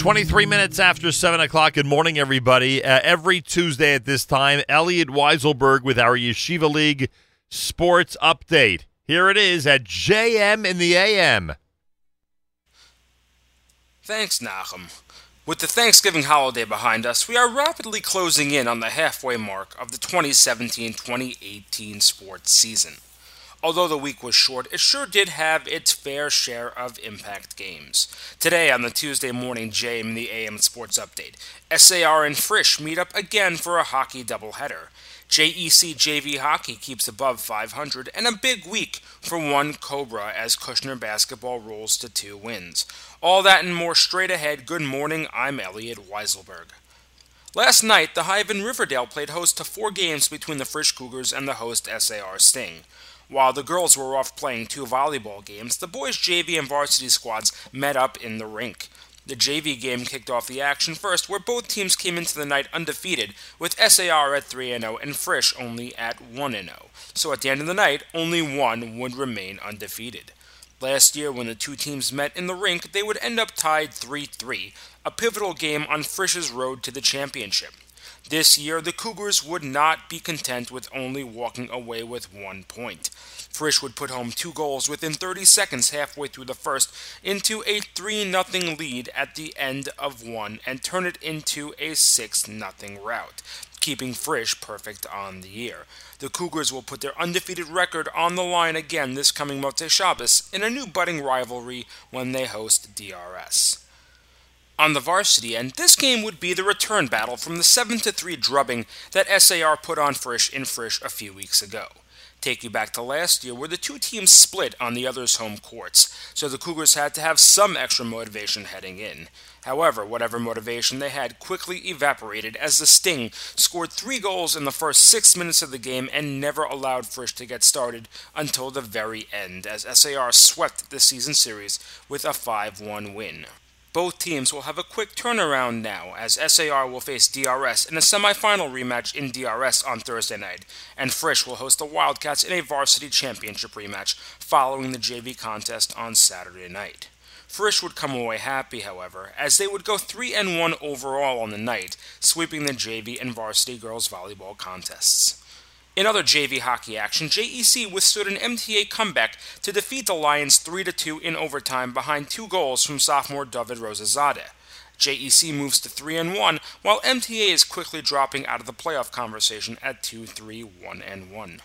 23 minutes after 7 o'clock. Good morning, everybody. Uh, every Tuesday at this time, Elliot Weiselberg with our Yeshiva League Sports Update. Here it is at JM in the AM. Thanks, Nachum. With the Thanksgiving holiday behind us, we are rapidly closing in on the halfway mark of the 2017 2018 sports season. Although the week was short, it sure did have its fair share of impact games. Today, on the Tuesday morning JM in the AM Sports Update, SAR and Frisch meet up again for a hockey doubleheader. JEC JV Hockey keeps above 500, and a big week for one Cobra as Kushner basketball rolls to two wins. All that and more straight ahead. Good morning, I'm Elliot Weiselberg. Last night, the Hive in Riverdale played host to four games between the Frisch Cougars and the host SAR Sting. While the girls were off playing two volleyball games, the boys' JV and varsity squads met up in the rink. The JV game kicked off the action first, where both teams came into the night undefeated, with SAR at 3 0 and Frisch only at 1 0. So at the end of the night, only one would remain undefeated. Last year, when the two teams met in the rink, they would end up tied 3 3, a pivotal game on Frisch's road to the championship. This year, the Cougars would not be content with only walking away with one point. Frisch would put home two goals within 30 seconds halfway through the first into a 3 0 lead at the end of one and turn it into a 6 0 rout, keeping Frisch perfect on the year. The Cougars will put their undefeated record on the line again this coming Motzei Shabbos in a new budding rivalry when they host DRS. On the varsity end, this game would be the return battle from the 7 3 drubbing that SAR put on Frisch in Frisch a few weeks ago. Take you back to last year, where the two teams split on the other's home courts, so the Cougars had to have some extra motivation heading in. However, whatever motivation they had quickly evaporated as the Sting scored three goals in the first six minutes of the game and never allowed Frisch to get started until the very end, as SAR swept the season series with a 5 1 win. Both teams will have a quick turnaround now, as SAR will face DRS in a semifinal rematch in DRS on Thursday night, and Frisch will host the Wildcats in a varsity championship rematch following the JV contest on Saturday night. Frisch would come away happy, however, as they would go 3 and 1 overall on the night, sweeping the JV and varsity girls volleyball contests. In other JV hockey action, JEC withstood an MTA comeback to defeat the Lions 3 2 in overtime behind two goals from sophomore David Rosazade. JEC moves to 3 and 1, while MTA is quickly dropping out of the playoff conversation at 2 3 1 and 1.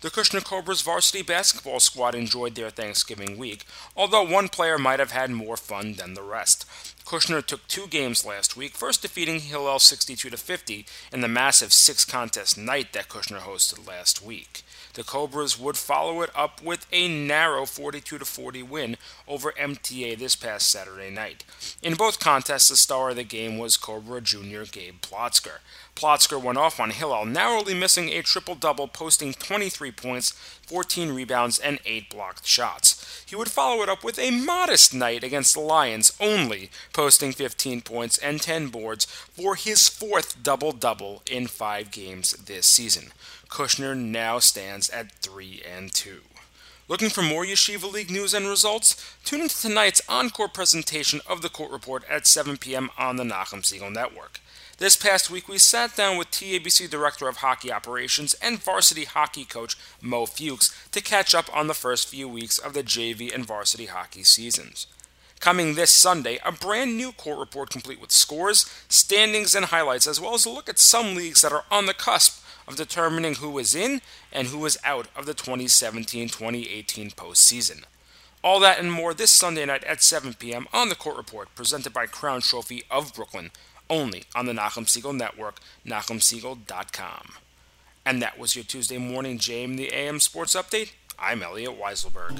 The Kushner Cobras varsity basketball squad enjoyed their Thanksgiving week, although one player might have had more fun than the rest. Kushner took two games last week, first defeating Hillel 62 50 in the massive six contest night that Kushner hosted last week. The Cobras would follow it up with a narrow 42 40 win over MTA this past Saturday night. In both contests, the star of the game was Cobra junior Gabe Plotzker. Plotzker went off on Hillel, narrowly missing a triple double, posting 23 points, 14 rebounds, and 8 blocked shots. He would follow it up with a modest night against the Lions, only posting 15 points and 10 boards for his fourth double double in five games this season. Kushner now stands at 3 and 2. Looking for more Yeshiva League news and results? Tune into tonight's encore presentation of the Court Report at 7 p.m. on the Nachum Segal Network. This past week, we sat down with TABC Director of Hockey Operations and varsity hockey coach Mo Fuchs to catch up on the first few weeks of the JV and varsity hockey seasons. Coming this Sunday, a brand new court report complete with scores, standings, and highlights, as well as a look at some leagues that are on the cusp of determining who is in and who is out of the 2017 2018 postseason. All that and more this Sunday night at 7 p.m. on the Court Report, presented by Crown Trophy of Brooklyn only on the Nachum Segal Network, NachumSegal.com. And that was your Tuesday morning JM the AM Sports Update. I'm Elliot Weiselberg.